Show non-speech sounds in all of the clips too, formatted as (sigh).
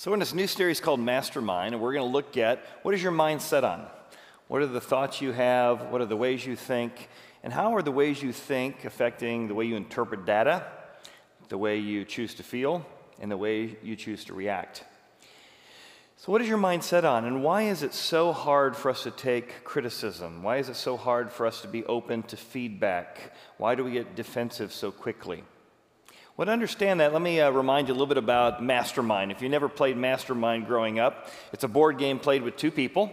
So, in this new series called Mastermind, and we're going to look at what is your mind set on? What are the thoughts you have? What are the ways you think? And how are the ways you think affecting the way you interpret data, the way you choose to feel, and the way you choose to react? So, what is your mind set on, and why is it so hard for us to take criticism? Why is it so hard for us to be open to feedback? Why do we get defensive so quickly? Well, to understand that, let me uh, remind you a little bit about Mastermind. If you never played Mastermind growing up, it's a board game played with two people.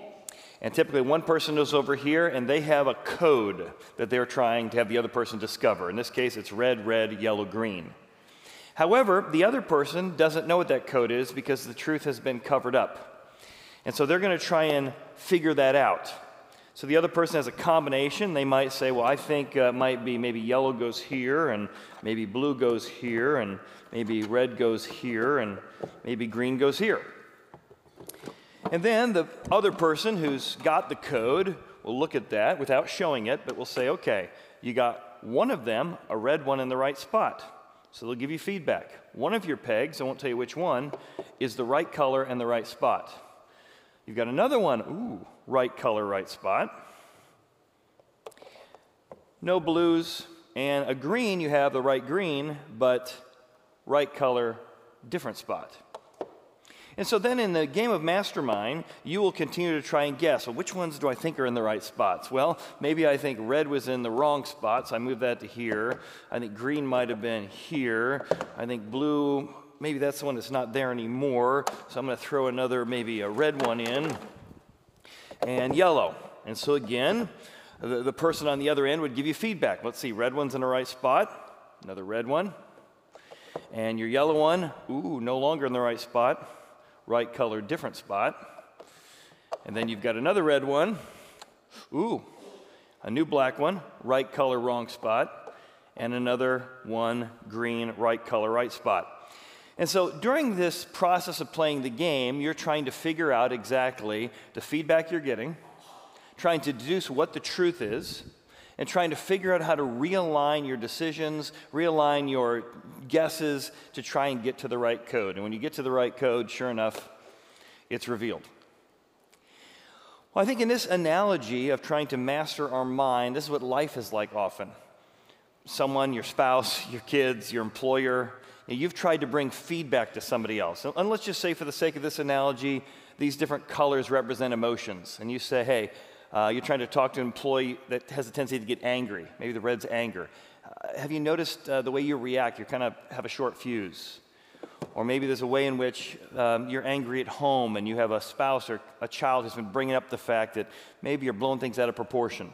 And typically, one person is over here and they have a code that they're trying to have the other person discover. In this case, it's red, red, yellow, green. However, the other person doesn't know what that code is because the truth has been covered up. And so they're going to try and figure that out. So the other person has a combination. They might say, well, I think uh, might be maybe yellow goes here, and maybe blue goes here, and maybe red goes here, and maybe green goes here. And then the other person who's got the code will look at that without showing it, but will say, okay, you got one of them, a red one in the right spot. So they'll give you feedback. One of your pegs, I won't tell you which one, is the right color and the right spot. You've got another one, ooh, right color, right spot. No blues, and a green, you have the right green, but right color, different spot. And so then in the game of Mastermind, you will continue to try and guess, well, which ones do I think are in the right spots? Well, maybe I think red was in the wrong spot, so I moved that to here. I think green might have been here. I think blue maybe that's the one that's not there anymore. So I'm going to throw another, maybe a red one in, and yellow. And so again, the, the person on the other end would give you feedback. Let's see, red one's in the right spot, another red one. And your yellow one, ooh, no longer in the right spot, right color, different spot. And then you've got another red one, ooh, a new black one, right color, wrong spot. And another one, green, right color, right spot. And so during this process of playing the game, you're trying to figure out exactly the feedback you're getting, trying to deduce what the truth is, and trying to figure out how to realign your decisions, realign your guesses to try and get to the right code. And when you get to the right code, sure enough, it's revealed. Well, I think in this analogy of trying to master our mind, this is what life is like often. Someone, your spouse, your kids, your employer, you've tried to bring feedback to somebody else. And let's just say, for the sake of this analogy, these different colors represent emotions. And you say, hey, uh, you're trying to talk to an employee that has a tendency to get angry. Maybe the red's anger. Uh, have you noticed uh, the way you react? You kind of have a short fuse. Or maybe there's a way in which um, you're angry at home and you have a spouse or a child who's been bringing up the fact that maybe you're blowing things out of proportion.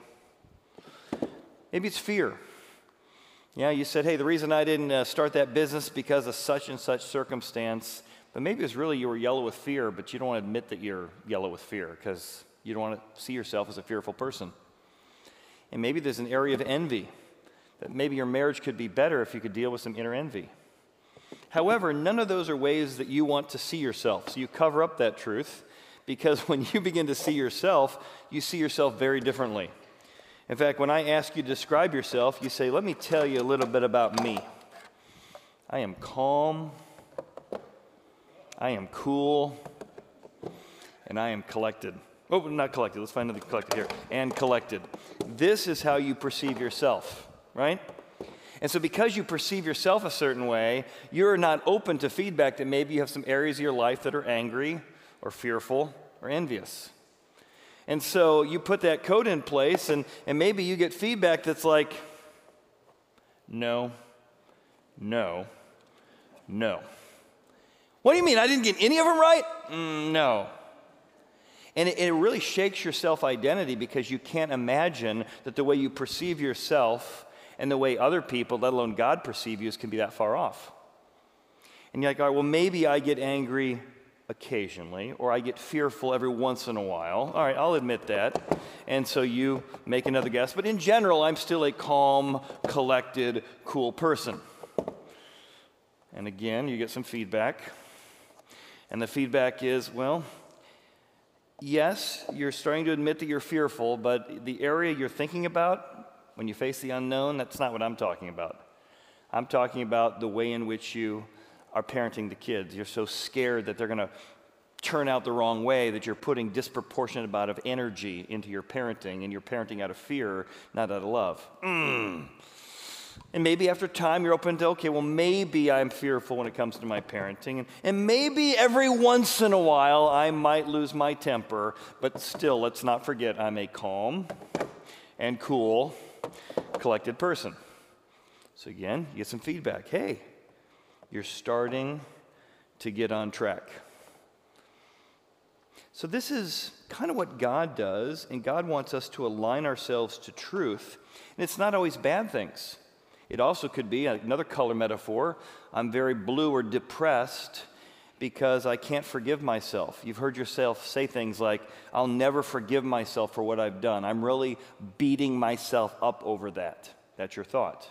Maybe it's fear. Yeah, you said, hey, the reason I didn't uh, start that business because of such and such circumstance, but maybe it's really you were yellow with fear, but you don't want to admit that you're yellow with fear because you don't want to see yourself as a fearful person. And maybe there's an area of envy that maybe your marriage could be better if you could deal with some inner envy. However, none of those are ways that you want to see yourself. So you cover up that truth because (laughs) when you begin to see yourself, you see yourself very differently. In fact, when I ask you to describe yourself, you say, Let me tell you a little bit about me. I am calm, I am cool, and I am collected. Oh, not collected. Let's find another collected here. And collected. This is how you perceive yourself, right? And so, because you perceive yourself a certain way, you're not open to feedback that maybe you have some areas of your life that are angry or fearful or envious. And so you put that code in place, and, and maybe you get feedback that's like, no, no, no. What do you mean? I didn't get any of them right? Mm, no. And it, it really shakes your self identity because you can't imagine that the way you perceive yourself and the way other people, let alone God, perceive you, can be that far off. And you're like, all right, well, maybe I get angry occasionally, or I get fearful every once in a while. All right, I'll admit that. And so you make another guess. But in general, I'm still a calm, collected, cool person. And again, you get some feedback. And the feedback is well, yes, you're starting to admit that you're fearful, but the area you're thinking about when you face the unknown, that's not what I'm talking about. I'm talking about the way in which you are parenting the kids. You're so scared that they're going to turn out the wrong way that you're putting disproportionate amount of energy into your parenting and you're parenting out of fear, not out of love. Mm. And maybe after time you're open to, okay, well, maybe I'm fearful when it comes to my parenting. And, and maybe every once in a while I might lose my temper, but still, let's not forget I'm a calm and cool, collected person. So again, you get some feedback. Hey, you're starting to get on track. So, this is kind of what God does, and God wants us to align ourselves to truth. And it's not always bad things. It also could be another color metaphor I'm very blue or depressed because I can't forgive myself. You've heard yourself say things like, I'll never forgive myself for what I've done. I'm really beating myself up over that. That's your thought.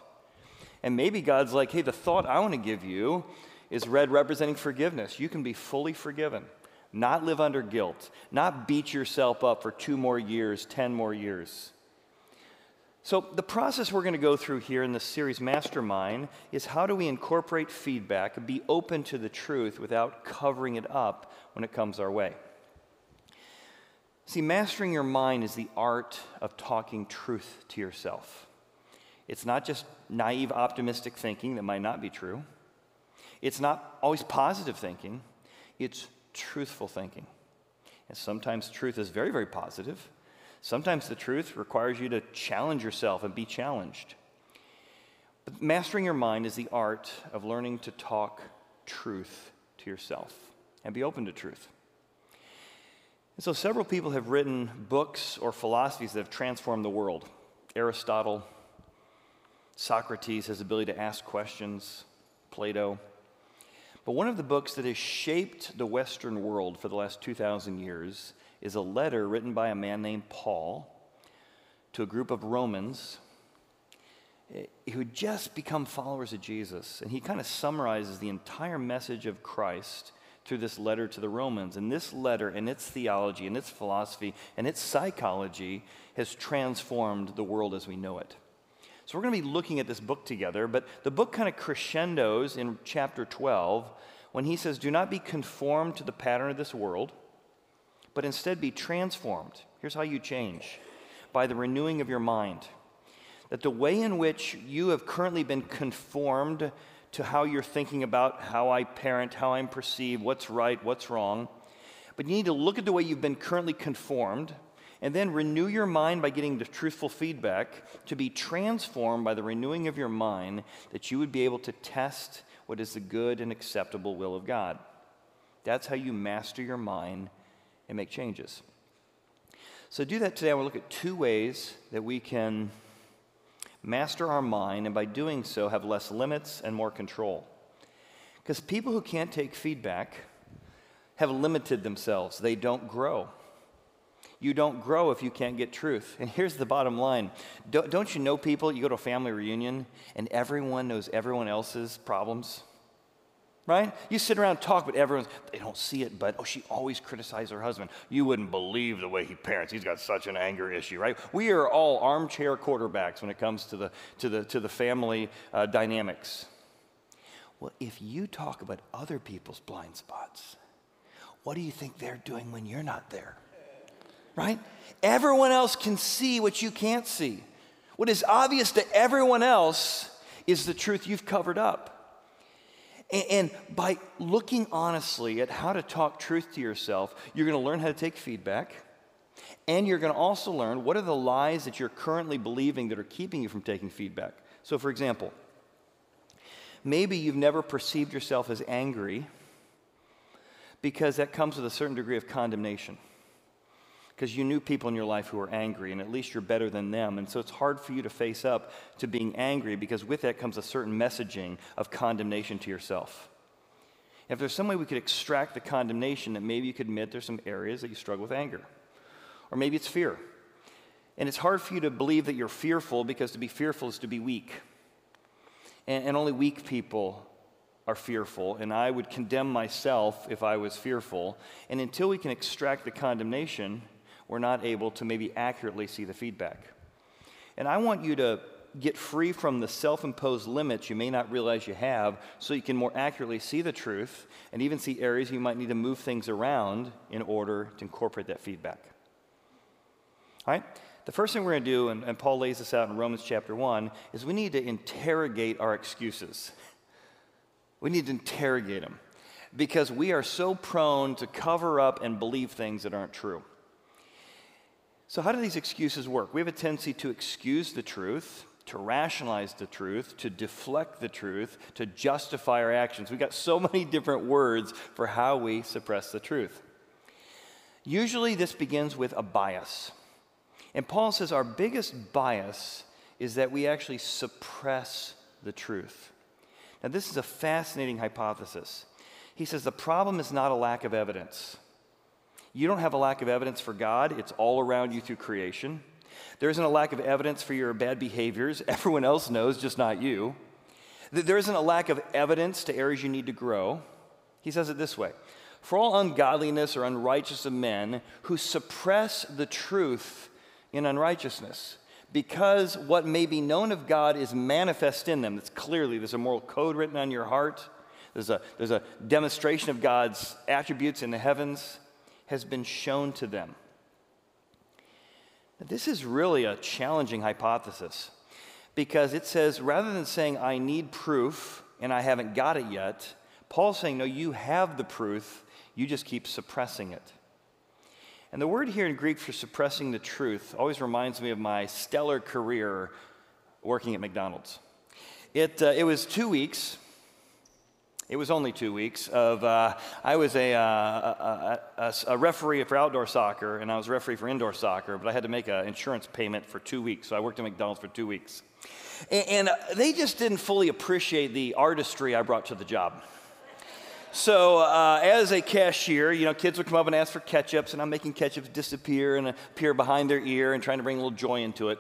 And maybe God's like, hey, the thought I want to give you is red representing forgiveness. You can be fully forgiven, not live under guilt, not beat yourself up for two more years, 10 more years. So, the process we're going to go through here in this series, Mastermind, is how do we incorporate feedback, be open to the truth without covering it up when it comes our way. See, mastering your mind is the art of talking truth to yourself. It's not just naive, optimistic thinking that might not be true. It's not always positive thinking, it's truthful thinking. And sometimes truth is very, very positive. Sometimes the truth requires you to challenge yourself and be challenged. But mastering your mind is the art of learning to talk truth to yourself and be open to truth. And so, several people have written books or philosophies that have transformed the world. Aristotle, Socrates, his ability to ask questions, Plato. But one of the books that has shaped the Western world for the last 2,000 years is a letter written by a man named Paul to a group of Romans eh, who had just become followers of Jesus. And he kind of summarizes the entire message of Christ through this letter to the Romans. And this letter and its theology and its philosophy and its psychology has transformed the world as we know it. So we're going to be looking at this book together, but the book kind of crescendos in chapter 12 when he says, Do not be conformed to the pattern of this world, but instead be transformed. Here's how you change by the renewing of your mind. That the way in which you have currently been conformed to how you're thinking about how I parent, how I'm perceived, what's right, what's wrong, but you need to look at the way you've been currently conformed and then renew your mind by getting the truthful feedback to be transformed by the renewing of your mind that you would be able to test what is the good and acceptable will of God. That's how you master your mind and make changes. So, do that today, I want to look at two ways that we can master our mind, and by doing so, have less limits and more control. Because people who can't take feedback have limited themselves, they don't grow. You don't grow if you can't get truth. And here's the bottom line don't, don't you know people? You go to a family reunion and everyone knows everyone else's problems right? You sit around and talk, but everyone's, they don't see it, but, oh, she always criticized her husband. You wouldn't believe the way he parents. He's got such an anger issue, right? We are all armchair quarterbacks when it comes to the, to the, to the family uh, dynamics. Well, if you talk about other people's blind spots, what do you think they're doing when you're not there? Right? Everyone else can see what you can't see. What is obvious to everyone else is the truth you've covered up. And, by looking honestly at how to talk truth to yourself, you're going to learn how to take feedback. And you're going to also learn what are the lies that you're currently believing that are keeping you from taking feedback. So, for example, maybe you've never perceived yourself as angry because that comes with a certain degree of condemnation because you knew people in your life who were angry, and at least you're better than them. And so it's hard for you to face up to being angry because with that comes a certain messaging of condemnation to yourself. If there's some way we could extract the condemnation, that maybe you could admit there's some areas that you struggle with anger. Or maybe it's fear. And it's hard for you to believe that you're fearful because to be fearful is to be weak. And, and only weak people are fearful, and I would condemn myself if I was fearful. And until we can extract the condemnation, we're not able to maybe accurately see the feedback. And I want you to get free from the self imposed limits you may not realize you have so you can more accurately see the truth and even see areas you might need to move things around in order to incorporate that feedback. All right? The first thing we're going to do, and, and Paul lays this out in Romans chapter 1, is we need to interrogate our excuses. We need to interrogate them because we are so prone to cover up and believe things that aren't true. So, how do these excuses work? We have a tendency to excuse the truth, to rationalize the truth, to deflect the truth, to justify our actions. We've got so (laughs) many different words for how we suppress the truth. Usually, this begins with a bias. And Paul says our biggest bias is that we actually suppress the truth. Now, this is a fascinating hypothesis. He says the problem is not a lack of evidence. You don't have a lack of evidence for God, it's all around you through creation. There isn't a lack of evidence for your bad behaviors. (laughs) Everyone else knows, just not you. There isn't a lack of evidence to areas you need to grow. He says it this way For all ungodliness or unrighteous of men who suppress the truth in unrighteousness, because what may be known of God is manifest in them. It's clearly, there's a moral code written on your heart, there's a, there's a demonstration of God's attributes in the heavens, has been shown to them. Now, this is really a challenging hypothesis because it says rather than saying, I need proof and I haven't got it yet, Paul's saying, No, you have the proof, you just keep suppressing it. And the word here in Greek for suppressing the truth always reminds me of my stellar career working at McDonald's. It, uh, it was two weeks. It was only two weeks of, uh, I was a, uh, a, a, a, referee for outdoor soccer and I was a referee for indoor soccer, but I had to make an insurance payment for two weeks. So I worked at McDonald's for two weeks. And, and uh, they just didn't fully appreciate the artistry I brought to the job. So, uh, as a cashier, you know, kids would come up and ask for ketchups, and I'm making ketchups disappear and appear behind their ear and trying to bring a little joy into it.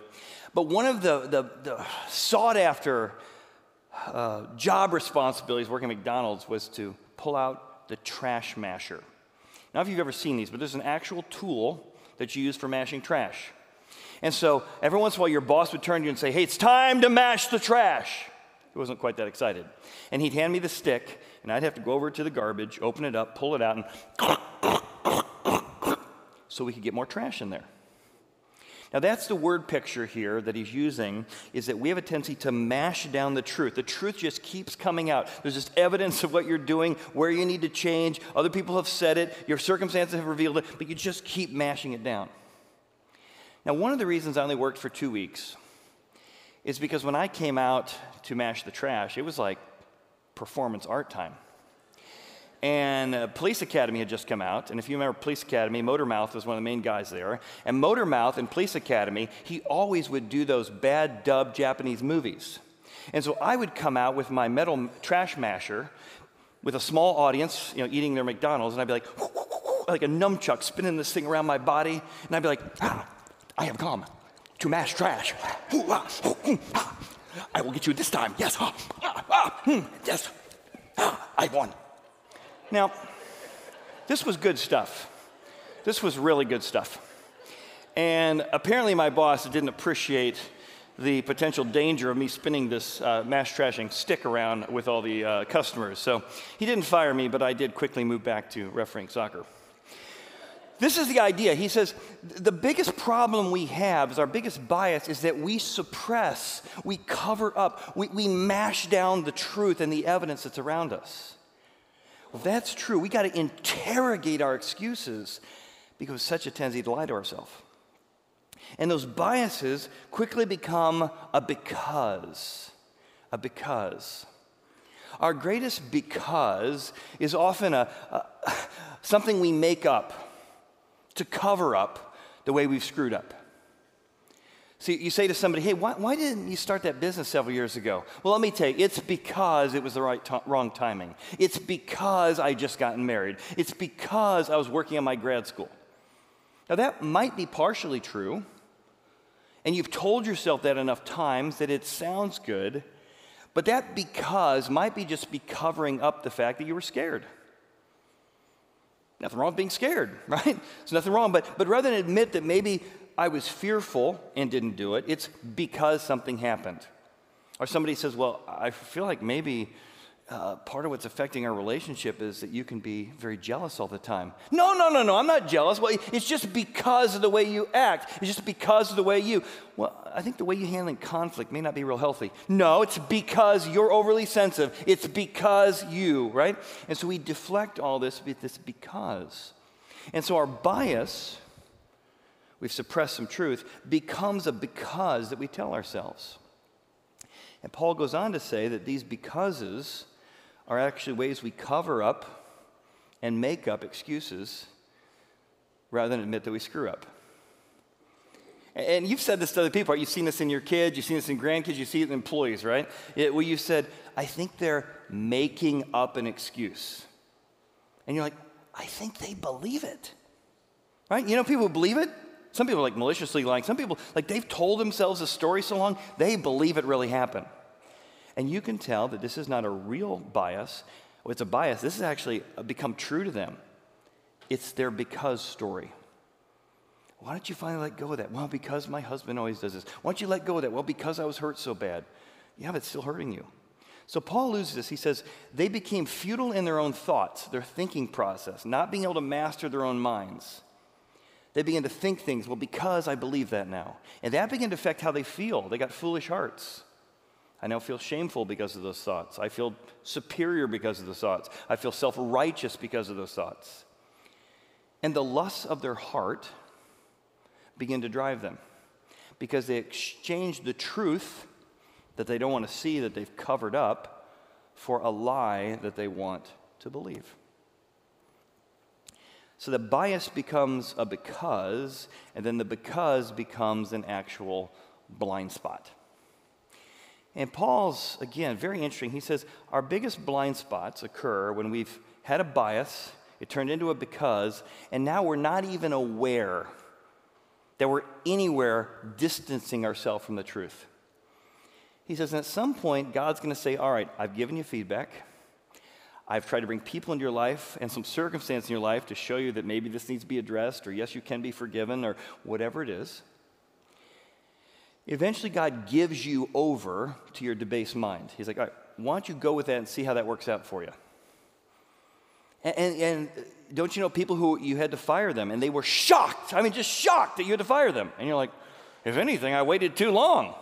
But one of the, the, the sought after uh, job responsibilities working at McDonald's was to pull out the trash masher. Now, if you've ever seen these, but there's an actual tool that you use for mashing trash. And so every once in a while, your boss would turn to you and say, Hey, it's time to mash the trash. He wasn't quite that excited. And he'd hand me the stick, and I'd have to go over to the garbage, open it up, pull it out, and (coughs) so we could get more trash in there. Now, that's the word picture here that he's using is that we have a tendency to mash down the truth. The truth just keeps coming out. There's just evidence of what you're doing, where you need to change. Other people have said it, your circumstances have revealed it, but you just keep mashing it down. Now, one of the reasons I only worked for two weeks is because when I came out to mash the trash, it was like performance art time. And uh, Police Academy had just come out. And if you remember Police Academy, Motormouth was one of the main guys there. And Motormouth in Police Academy, he always would do those bad dub Japanese movies. And so I would come out with my metal trash masher with a small audience, you know, eating their McDonald's, and I'd be like, (laughs) like a nunchuck spinning this thing around my body. And I'd be like, ah, I have come to mash trash. I will get you this time. Yes. Hmm, yes. I won. Now, this was good stuff. This was really good stuff. And apparently, my boss didn't appreciate the potential danger of me spinning this uh, mass trashing stick around with all the uh, customers. So he didn't fire me, but I did quickly move back to refereeing soccer. This is the idea. He says the biggest problem we have is our biggest bias is that we suppress, we cover up, we, we mash down the truth and the evidence that's around us. If that's true, we got to interrogate our excuses because such a tendency to lie to ourselves. And those biases quickly become a because. A because. Our greatest because is often a, a something we make up to cover up the way we've screwed up. See, you say to somebody, hey, why, why, didn't you start that business several years ago? Well, let me tell you, it's because it was the right wrong timing. It's because I just gotten married. It's because I was working on my grad school. Now, that might be partially true, and you've told yourself that enough times that it sounds good, but that because might be just be covering up the fact that you were scared. Nothing wrong with being scared, (laughs) right? There's nothing wrong, but, but rather than admit that maybe I was fearful and didn't do it, it's because something happened. Or somebody says, Well, I feel like maybe uh, part of what's affecting our relationship is that you can be very jealous all the time. No, no, no, no, I'm not jealous. Well, it's just because of the way you act. It's just because of the way you. Well, I think the way you handle conflict may not be real healthy. No, it's because you're overly sensitive. It's because you, right? And so we deflect all this with this because. And so our bias, we've suppressed some truth, becomes a because that we tell ourselves. And Paul goes on to say that these becauses are actually ways we cover up and make up excuses rather than admit that we screw up. And you've said this to other people? You've seen this in your kids, you've seen this in grandkids, you see it in employees, right? Where you said, I think they're making up an excuse. And you're like, I think they believe it. Right? You know people who believe it? Some people like maliciously lying. Some people, like they've told themselves a story so long, they believe it really happened. And you can tell that this is not a real bias. It's a bias. This has actually uh, become true to them. It's their because story. Why don't you finally let go of that? Well, because my husband always does this. Why don't you let go of that? Well, because I was hurt so bad. Yeah, but it's still hurting you. So Paul loses this. He says, they became futile in their own thoughts, their thinking process, not being able to master their own minds. They begin to think things, well, because I believe that now. And that began to affect how they feel. They got foolish hearts. I now feel shameful because of those thoughts. I feel superior because of those thoughts. I feel self righteous because of those thoughts. And the lusts of their heart begin to drive them because they exchange the truth that they don't want to see, that they've covered up, for a lie that they want to believe. So the bias becomes a because, and then the because becomes an actual blind spot. And Paul's, again, very interesting. He says, Our biggest blind spots occur when we've had a bias, it turned into a because, and now we're not even aware that we're anywhere distancing ourselves from the truth. He says, and at some point, God's going to say, All right, I've given you feedback. I've tried to bring people into your life and some circumstance in your life to show you that maybe this needs to be addressed, or yes, you can be forgiven, or whatever it is. Eventually, God gives you over to your debased mind. He's like, all right, why don't you go with that and see how that works out for you? And, and, and, don't you know people who you had to fire them and they were shocked? I mean, just shocked that you had to fire them. And you're like, if anything, I waited too long.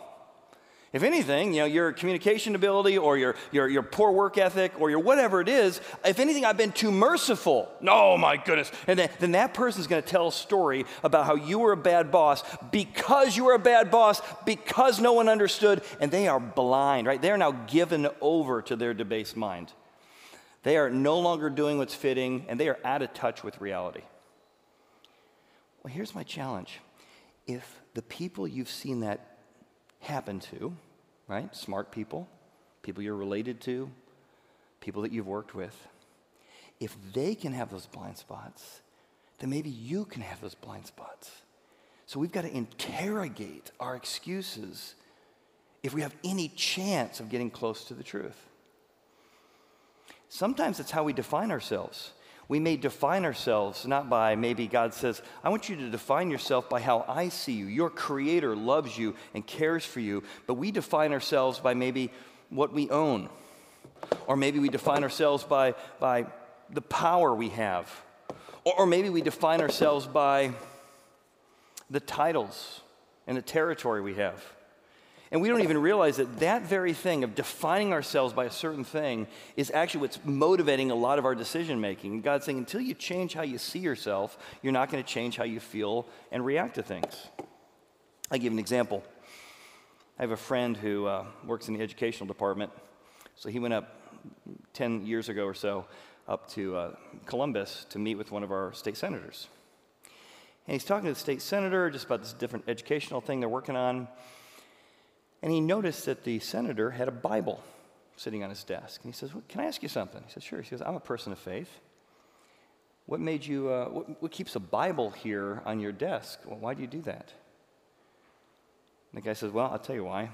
If anything, you know, your communication ability or your, your, your poor work ethic or your whatever it is, if anything, I've been too merciful. No, my goodness. And then, then that person's going to tell a story about how you were a bad boss because you were a bad boss, because no one understood, and they are blind, right? They are now given over to their debased mind. They are no longer doing what's fitting, and they are out of touch with reality. Well, here's my challenge. If the people you've seen that happen to, right? Smart people, people you're related to, people that you've worked with. If they can have those blind spots, then maybe you can have those blind spots. So we've got to interrogate our excuses if we have any chance of getting close to the truth. Sometimes it's how we define ourselves we may define ourselves not by maybe God says, I want you to define yourself by how I see you. Your creator loves you and cares for you, but we define ourselves by maybe what we own. Or maybe we define ourselves by, by the power we have. Or, or maybe we define ourselves by the titles and the territory we have. And we don't even realize that that very thing of defining ourselves by a certain thing is actually what's motivating a lot of our decision making. God's saying, until you change how you see yourself, you're not going to change how you feel and react to things. I give an example. I have a friend who uh, works in the educational department. So he went up 10 years ago or so up to uh, Columbus to meet with one of our state senators. And he's talking to the state senator just about this different educational thing they're working on. And he noticed that the senator had a Bible sitting on his desk. And he says, well, Can I ask you something? He says, Sure. He says, I'm a person of faith. What made you, uh, what, what, keeps a Bible here on your desk? Well, why do you do that? And the guy says, Well, I'll tell you why.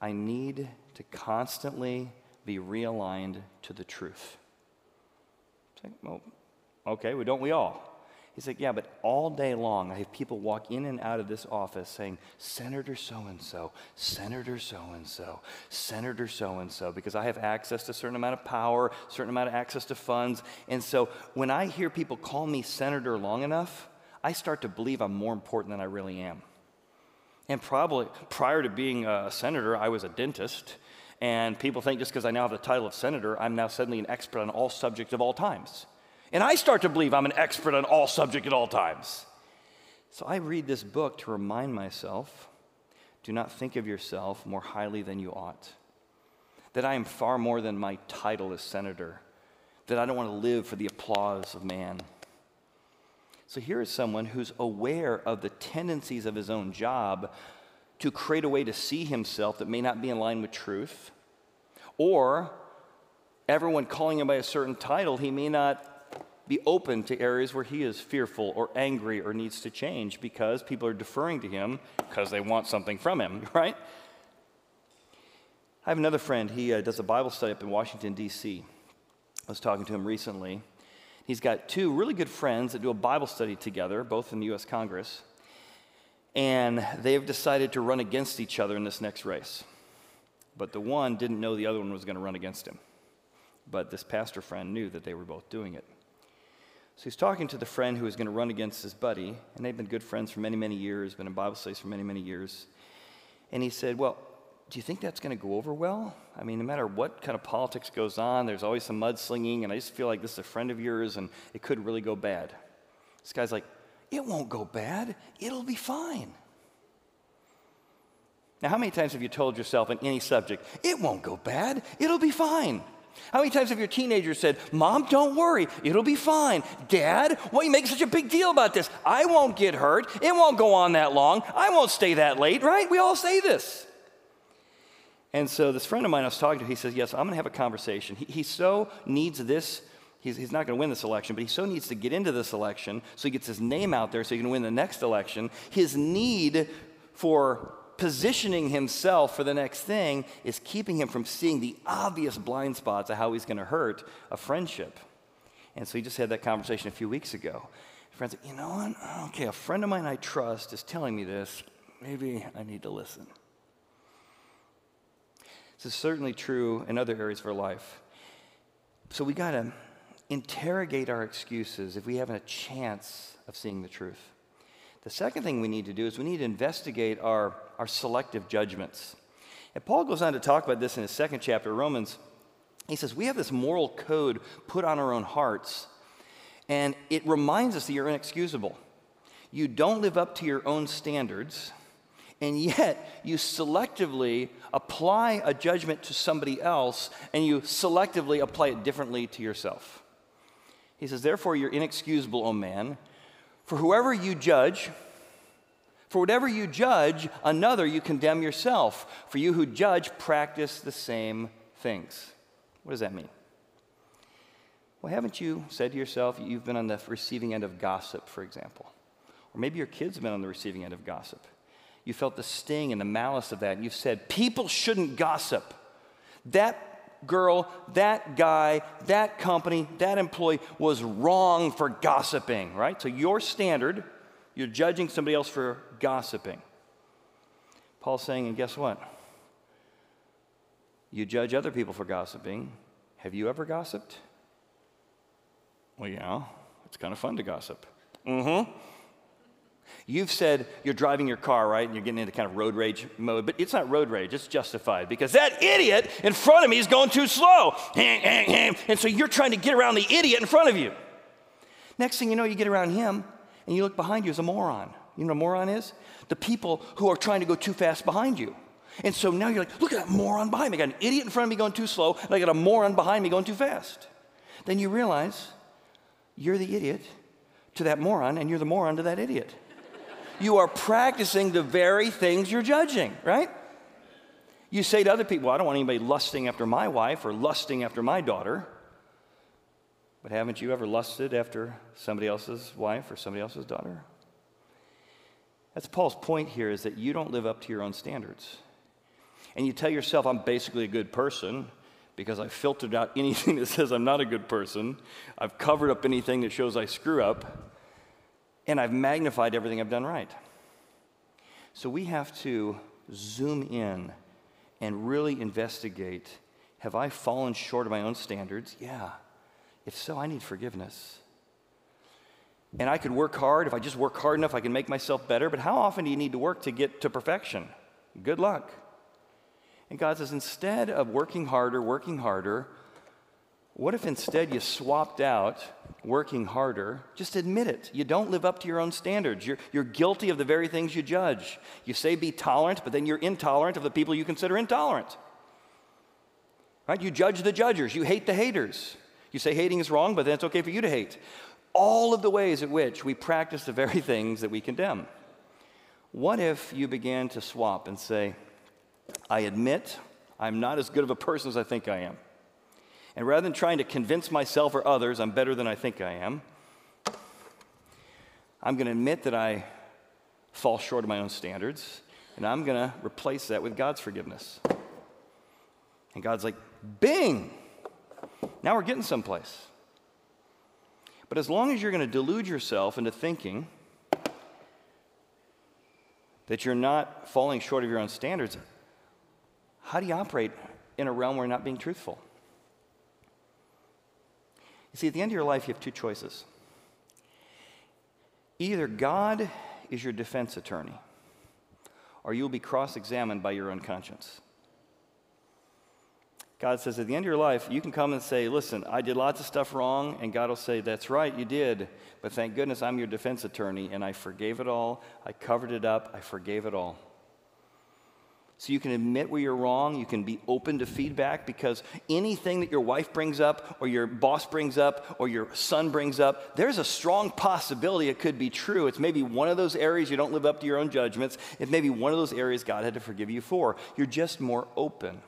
I need to constantly be realigned to the truth. Like, well, okay, well, don't we all? He's like, Yeah, but all day long, I have people walk in and out of this office saying, Senator so and so, Senator so and so, Senator so and so, because I have access to a certain amount of power, certain amount of access to funds. And so when I hear people call me Senator long enough, I start to believe I'm more important than I really am. And probably prior to being a senator, I was a dentist. And people think just because I now have the title of senator, I'm now suddenly an expert on all subjects of all times. And I start to believe I'm an expert on all subject at all times. So I read this book to remind myself do not think of yourself more highly than you ought. That I am far more than my title as senator. That I don't want to live for the applause of man. So here is someone who's aware of the tendencies of his own job to create a way to see himself that may not be in line with truth, or everyone calling him by a certain title, he may not be open to areas where he is fearful or angry or needs to change because people are deferring to him because they want something from him, (laughs) right? I have another friend. He uh, does a Bible study up in Washington, D.C. I was talking to him recently. He's got two really good friends that do a Bible study together, both in the U.S. Congress. And they have decided to run against each other in this next race. But the one didn't know the other one was going to run against him. But this pastor friend knew that they were both doing it. So he's talking to the friend who is going to run against his buddy, and they've been good friends for many, many years, been in Bible studies for many, many years. And he said, Well, do you think that's going to go over well? I mean, no matter what kind of politics goes on, there's always some mudslinging, and I just feel like this is a friend of yours, and it could really go bad. This guy's like, It won't go bad, it'll be fine. Now, how many times have you told yourself in any subject, It won't go bad, it'll be fine? How many times have your teenagers said, Mom, don't worry, it'll be fine. Dad, why are you making such a big deal about this? I won't get hurt. It won't go on that long. I won't stay that late, right? We all say this. And so this friend of mine I was talking to, he says, Yes, I'm going to have a conversation. He, he so needs this. He's, he's not going to win this election, but he so needs to get into this election so he gets his name out there so he can win the next election. His need for positioning himself for the next thing is keeping him from seeing the obvious blind spots of how he's going to hurt a friendship. And so he just had that conversation a few weeks ago. Friends, said, you know what? Okay, a friend of mine I trust is telling me this. Maybe I need to listen. This is certainly true in other areas of our life. So we got to interrogate our excuses if we haven't a chance of seeing the truth. The second thing we need to do is we need to investigate our, our selective judgments. And Paul goes on to talk about this in his second chapter, Romans. He says, We have this moral code put on our own hearts, and it reminds us that you're inexcusable. You don't live up to your own standards, and yet you selectively apply a judgment to somebody else, and you selectively apply it differently to yourself. He says, Therefore, you're inexcusable, O man. For whoever you judge, for whatever you judge another, you condemn yourself. For you who judge practice the same things. What does that mean? Well, haven't you said to yourself you've been on the receiving end of gossip, for example? Or maybe your kids have been on the receiving end of gossip. You felt the sting and the malice of that, and you've said, People shouldn't gossip. That girl, that guy, that company, that employee was wrong for gossiping, right? So your standard, you're judging somebody else for gossiping. Paul's saying, and guess what? You judge other people for gossiping. Have you ever gossiped? Well, yeah, it's kind of fun to gossip. Mm hmm. You've said you're driving your car, right? And you're getting into kind of road rage mode, but it's not road rage, it's justified because that idiot in front of me is going too slow. (laughs) And so you're trying to get around the idiot in front of you. Next thing you know, you get around him and you look behind you as a moron. You know what a moron is? The people who are trying to go too fast behind you. And so now you're like, look at that moron behind me. I got an idiot in front of me going too slow, and I got a moron behind me going too fast. Then you realize you're the idiot to that moron, and you're the moron to that idiot you are practicing the very things you're judging, right? You say to other people, I don't want anybody lusting after my wife or lusting after my daughter. But haven't you ever lusted after somebody else's wife or somebody else's daughter? That's Paul's point here is that you don't live up to your own standards. And you tell yourself, I'm basically a good person because I've filtered out (laughs) anything that says I'm not a good person. I've covered up anything that shows I screw up. And I've magnified everything I've done right. So we have to zoom in and really investigate have I fallen short of my own standards? Yeah. If so, I need forgiveness. And I could work hard. If I just work hard enough, I can make myself better. But how often do you need to work to get to perfection? Good luck. And God says, instead of working harder, working harder, what if instead you swapped out working harder? Just admit it. You don't live up to your own standards. You're, you're guilty of the very things you judge. You say be tolerant, but then you're intolerant of the people you consider intolerant. Right? You judge the judgers, you hate the haters. You say hating is wrong, but then it's okay for you to hate. All of the ways in which we practice the very (laughs) things that we condemn. What if you began to swap and say, I admit I'm not as good of a person as I think I am. And rather than trying to convince myself or others I'm better than I think I am, I'm going to admit that I fall short of my own standards, and I'm going to replace that with God's forgiveness. And God's like, bing! Now we're getting someplace. But as long as you're going to delude yourself into thinking that you're not falling short of your own standards, how do you operate in a realm where you're not being truthful? You see, at the end of your life, you have two choices. Either God is your defense attorney, or you'll be cross examined by your own conscience. God says at the end of your life, you can come and say, Listen, I did lots of stuff wrong. And God will say, That's right, you did. But thank goodness I'm your defense attorney and I forgave it all. I covered it up. I forgave it all. So you can admit where you're wrong. You can be open to feedback because anything that your wife brings up, or your boss brings up, or your son brings up, there's a strong possibility it could be true. It's maybe one of those areas you don't live up to your own judgments. It may be one of those areas God had to forgive you for. You're just more open.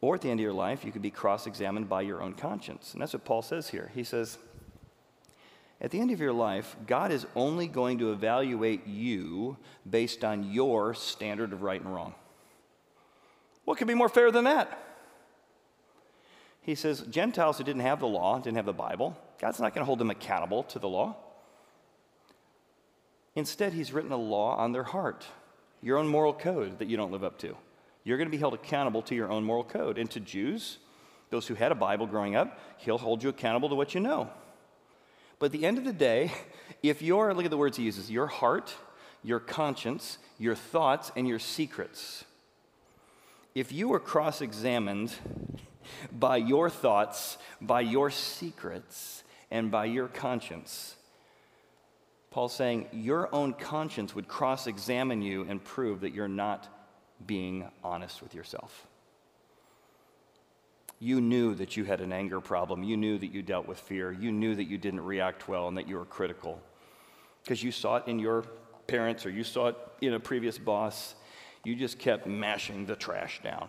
Or at the end of your life, you could be cross examined by your own conscience. And that's what Paul says here. He says, at the end of your life, God is only going to evaluate you based on your standard of right and wrong. What could be more fair than that? He says, Gentiles who didn't have the law, didn't have the Bible, God's not going to hold them accountable to the law. Instead, He's written a law on their heart, your own moral code that you don't live up to. You're going to be held accountable to your own moral code. And to Jews, those who had a Bible growing up, He'll hold you accountable to what you know. But at the end of the day, (laughs) if your, look at the words he uses, your heart, your conscience, your thoughts, and your secrets, if you were cross examined (laughs) by your thoughts, by your secrets, and by your conscience, Paul's saying your own conscience would cross examine you and prove that you're not being honest with yourself. You knew that you had an anger problem. You knew that you dealt with fear. You knew that you didn't react well and that you were critical because you saw it in your parents or you saw it in a previous boss. You just kept mashing the trash down.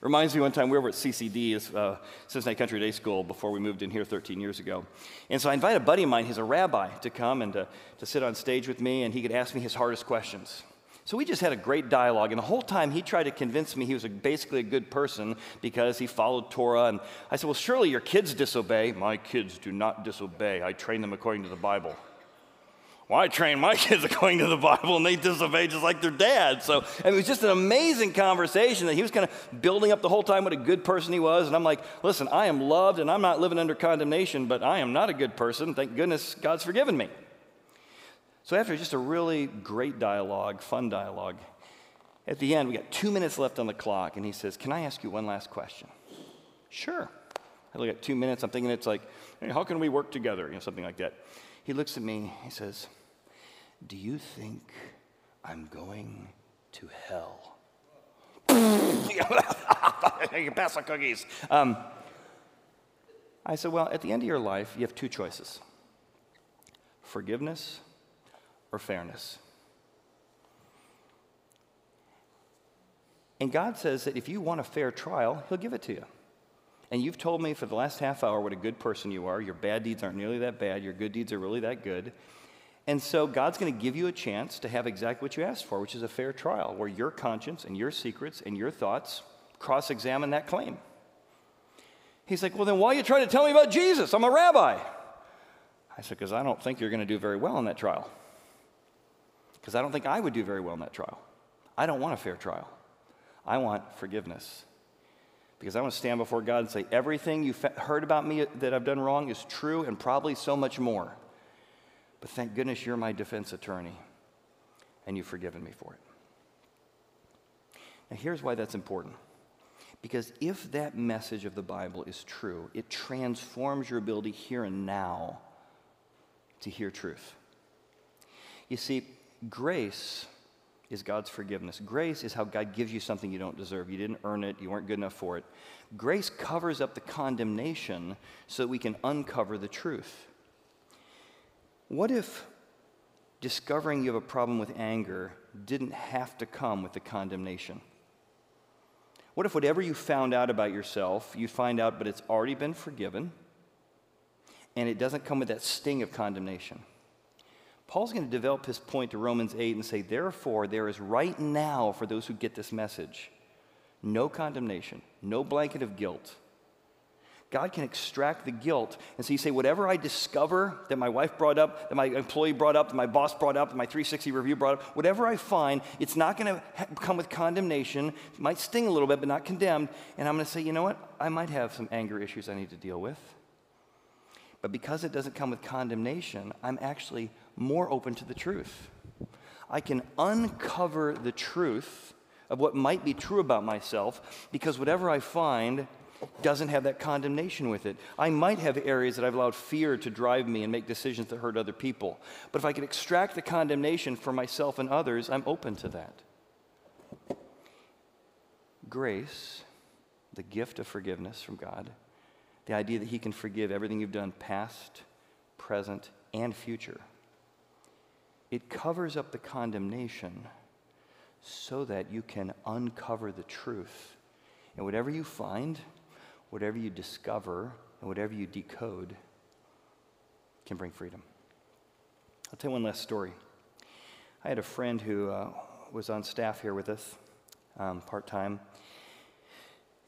Reminds me one time we were at CCD, uh, Cincinnati Country Day School, before we moved in here 13 years ago. And so I invited a buddy of mine, he's a rabbi, to come and to, to sit on stage with me, and he could ask me his hardest questions. So we just had a great dialogue, and the whole time he tried to convince me he was a, basically a good person because he followed Torah. And I said, Well, surely your kids disobey. My kids do not disobey. I train them according to the Bible. Well, I train my (laughs) kids according to the Bible, and they disobey just like their dad. So it was just an amazing conversation that he was kind of building up the whole time what a good person he was. And I'm like, listen, I am loved, and I'm not living under condemnation, but I am not a good person. Thank goodness God's forgiven me. So, after just a really great dialogue, fun dialogue, at the end, we got two minutes left on the clock, and he says, Can I ask you one last question? Sure. I look at two minutes, I'm thinking it's like, hey, How can we work together? You know, something like that. He looks at me, he says, Do you think I'm going to hell? you (laughs) can pass the cookies. Um, I said, Well, at the end of your life, you have two choices forgiveness or fairness. And God says that if you want a fair trial, He'll give it to you. And you've told me for the last half hour what a good person you are. Your bad deeds aren't nearly that bad, your good deeds are really that good. And so God's going to give you a chance to have exactly what you asked for, which is a fair trial, where your conscience and your secrets and your thoughts cross examine that claim. He's like, Well, then why are you trying to tell me about Jesus? I'm a rabbi. I said, Because I don't think you're going to do very well in that trial. Because I don't think I would do very well in that trial. I don't want a fair trial. I want forgiveness. Because I want to stand before God and say, everything you heard about me uh, that I've done wrong is true and probably so much more. But thank goodness you're my defense attorney and you've forgiven me for it. Now, here's why that's important. Because if that message of the Bible is true, it transforms your ability here and now to hear truth. You see, grace is God's forgiveness. Grace is how God gives you something you don't deserve. You didn't earn it, you weren't good enough for it. Grace covers up the condemnation so that we can uncover the truth. What if discovering you have a problem with anger didn't have to come with the condemnation? What if whatever you found out about yourself, you find out, but it's already been forgiven, and it doesn't come with that sting of condemnation? Paul's going to develop his point to Romans 8 and say, Therefore, there is right now, for those who get this message, no condemnation, no blanket of guilt. God can extract the guilt. And so you say, whatever I discover that my wife brought up, that my employee brought up, that my boss brought up, that my 360 review brought up, whatever I find, it's not going to ha- come with condemnation. It might sting a little bit, but not condemned. And I'm going to say, you know what? I might have some anger issues I need to deal with. But because it doesn't come with condemnation, I'm actually more open to the truth. I can uncover the truth of what might be true about myself because whatever I find doesn't have that condemnation with it. I might have areas that I've allowed fear to drive me and make decisions that hurt other people. But if I can extract the condemnation for myself and others, I'm open to that. Grace, the gift of forgiveness from God, the idea that He can forgive everything you've done, past, present, and future, it covers up the condemnation so that you can uncover the truth. And whatever you find, whatever you discover and whatever you decode can bring freedom. I'll tell you one last story. I had a friend who uh, was on staff here with us, um, part time,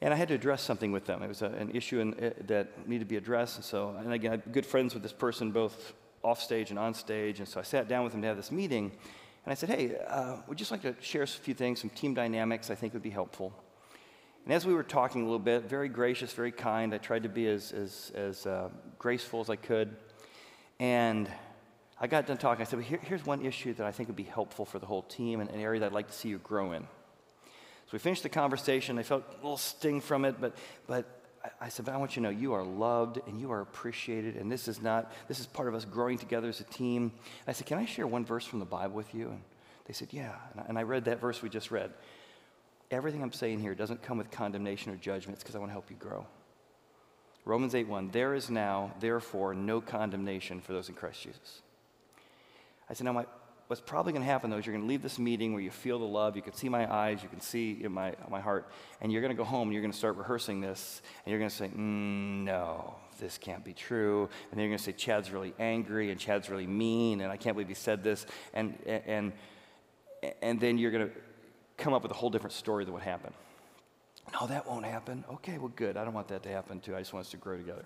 and I had to address something with them. It was a, an issue in, uh, that needed to be addressed, and so, and again, I'm good friends with this person, both off stage and on stage, and so I sat down with him to have this meeting, and I said, "Hey, uh, would just like to share a few things, some team dynamics I think would be helpful." And as we were talking a little bit, very gracious, very kind, I tried to be as, as, as uh, graceful as I could. And I got done talking. I said, well, here, here's one issue that I think would be helpful for the whole team and an area that I'd like to see you grow in. So we finished the conversation. I felt a little sting from it, but, but I said, but I want you to know you are loved and you are appreciated, and this is not, this is part of us growing together as a team. I said, can I share one verse from the Bible with you? And they said, yeah. And I, and I read that verse we just read everything I'm saying here doesn't come with condemnation or judgment. It's because I want to help you grow. Romans 8 1, there is now, therefore, no condemnation for those in Christ Jesus. I said, now, my, what's probably going to happen, though, is you're going to leave this meeting where you feel the love, you can see my eyes, you can see in my, my heart, and you're going to go home and you're going to start rehearsing this, and you're going to say, mm, no, this can't be true. And then you're going to say, Chad's really angry, and Chad's really mean, and I can't believe he said this. And, and, and then you're going to come up with a whole different story than what happened. No, that won't happen. Okay, well, good. I don't want that to happen too. I just want us to grow together.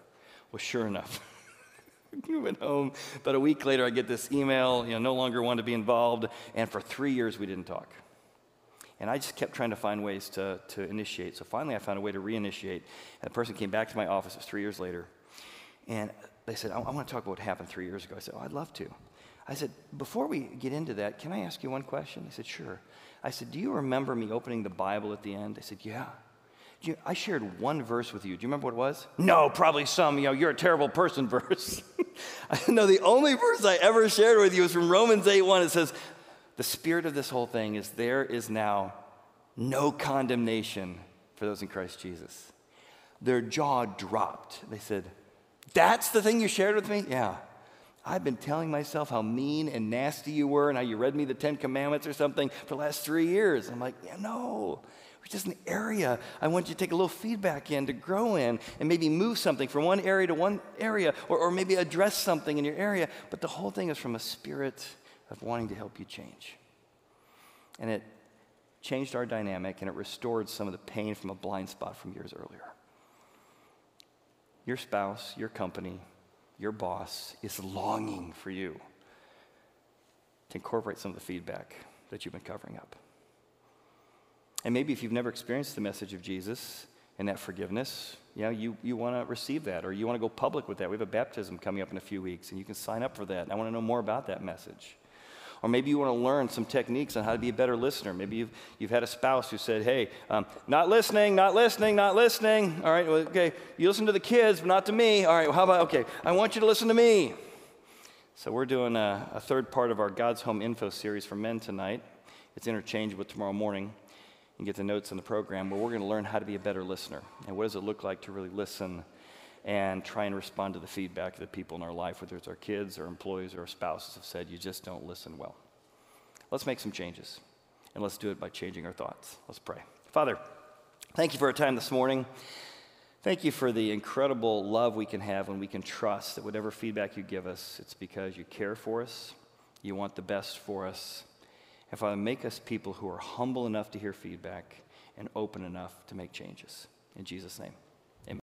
Well, sure enough. (laughs) (laughs) we went home. About a week later, I get this email, you know, no longer want to be involved. And for three years, we didn't talk. And I just kept trying to find ways to, to initiate. So finally, I found a way to reinitiate. And the person came back to my office, it was three years later. And they said, I, I want to talk about what happened three years ago. I said, Oh, I'd love to. I said, Before we get into that, can I ask you one question? They said, Sure. I said, Do you remember me opening the Bible at the end? They said, Yeah. You, I shared one verse with you. Do you remember what it was? No, probably some, you know, you're a terrible person (laughs) verse. (laughs) no, the only verse I ever shared with you is from Romans 8 1. It says, The spirit of this whole thing is there is now no condemnation for those in Christ Jesus. Their jaw dropped. They said, That's the thing you shared with me? Yeah. I've been telling myself how mean and nasty you were and how you read me the Ten Commandments or something for the last three years. I'm like, yeah, no. It's just an area I want you to take a little feedback in to grow in and maybe move something from one area to one area or, or maybe address something in your area. But the whole thing is from a spirit of wanting to help you change. And it changed our dynamic and it restored some of the pain from a blind spot from years earlier. Your spouse, your company, your boss, is longing for you to incorporate some of the feedback that you've been covering up. And maybe if you've never experienced the message of Jesus and that forgiveness, you know, you, you want to receive that or you want to go public with that. We have a baptism coming up in a few weeks and you can sign up for that. I want to know more about that message. Or maybe you want to learn some techniques on how to be a better listener. Maybe you've, you've had a spouse who said, hey, um, not listening, not listening, not listening. All right, well, okay, you listen to the kids, but not to me. All right, well, how about, okay, I want you to listen to me. So we're doing a, a third part of our God's Home info series for men tonight. It's interchangeable tomorrow morning. You get the notes in the program where we're going to learn how to be a better listener. And what does it look like to really listen and try and respond to the feedback that people in our life, whether it's our kids or employees or our spouses, have said, you just don't listen well. Let's make some changes. And let's do it by changing our thoughts. Let's pray. Father, thank you for our time this morning. Thank you for the incredible love we can have when we can trust that whatever feedback you give us, it's because you care for us, you want the best for us. And Father, make us people who are humble enough to hear feedback and open enough to make changes. In Jesus' name.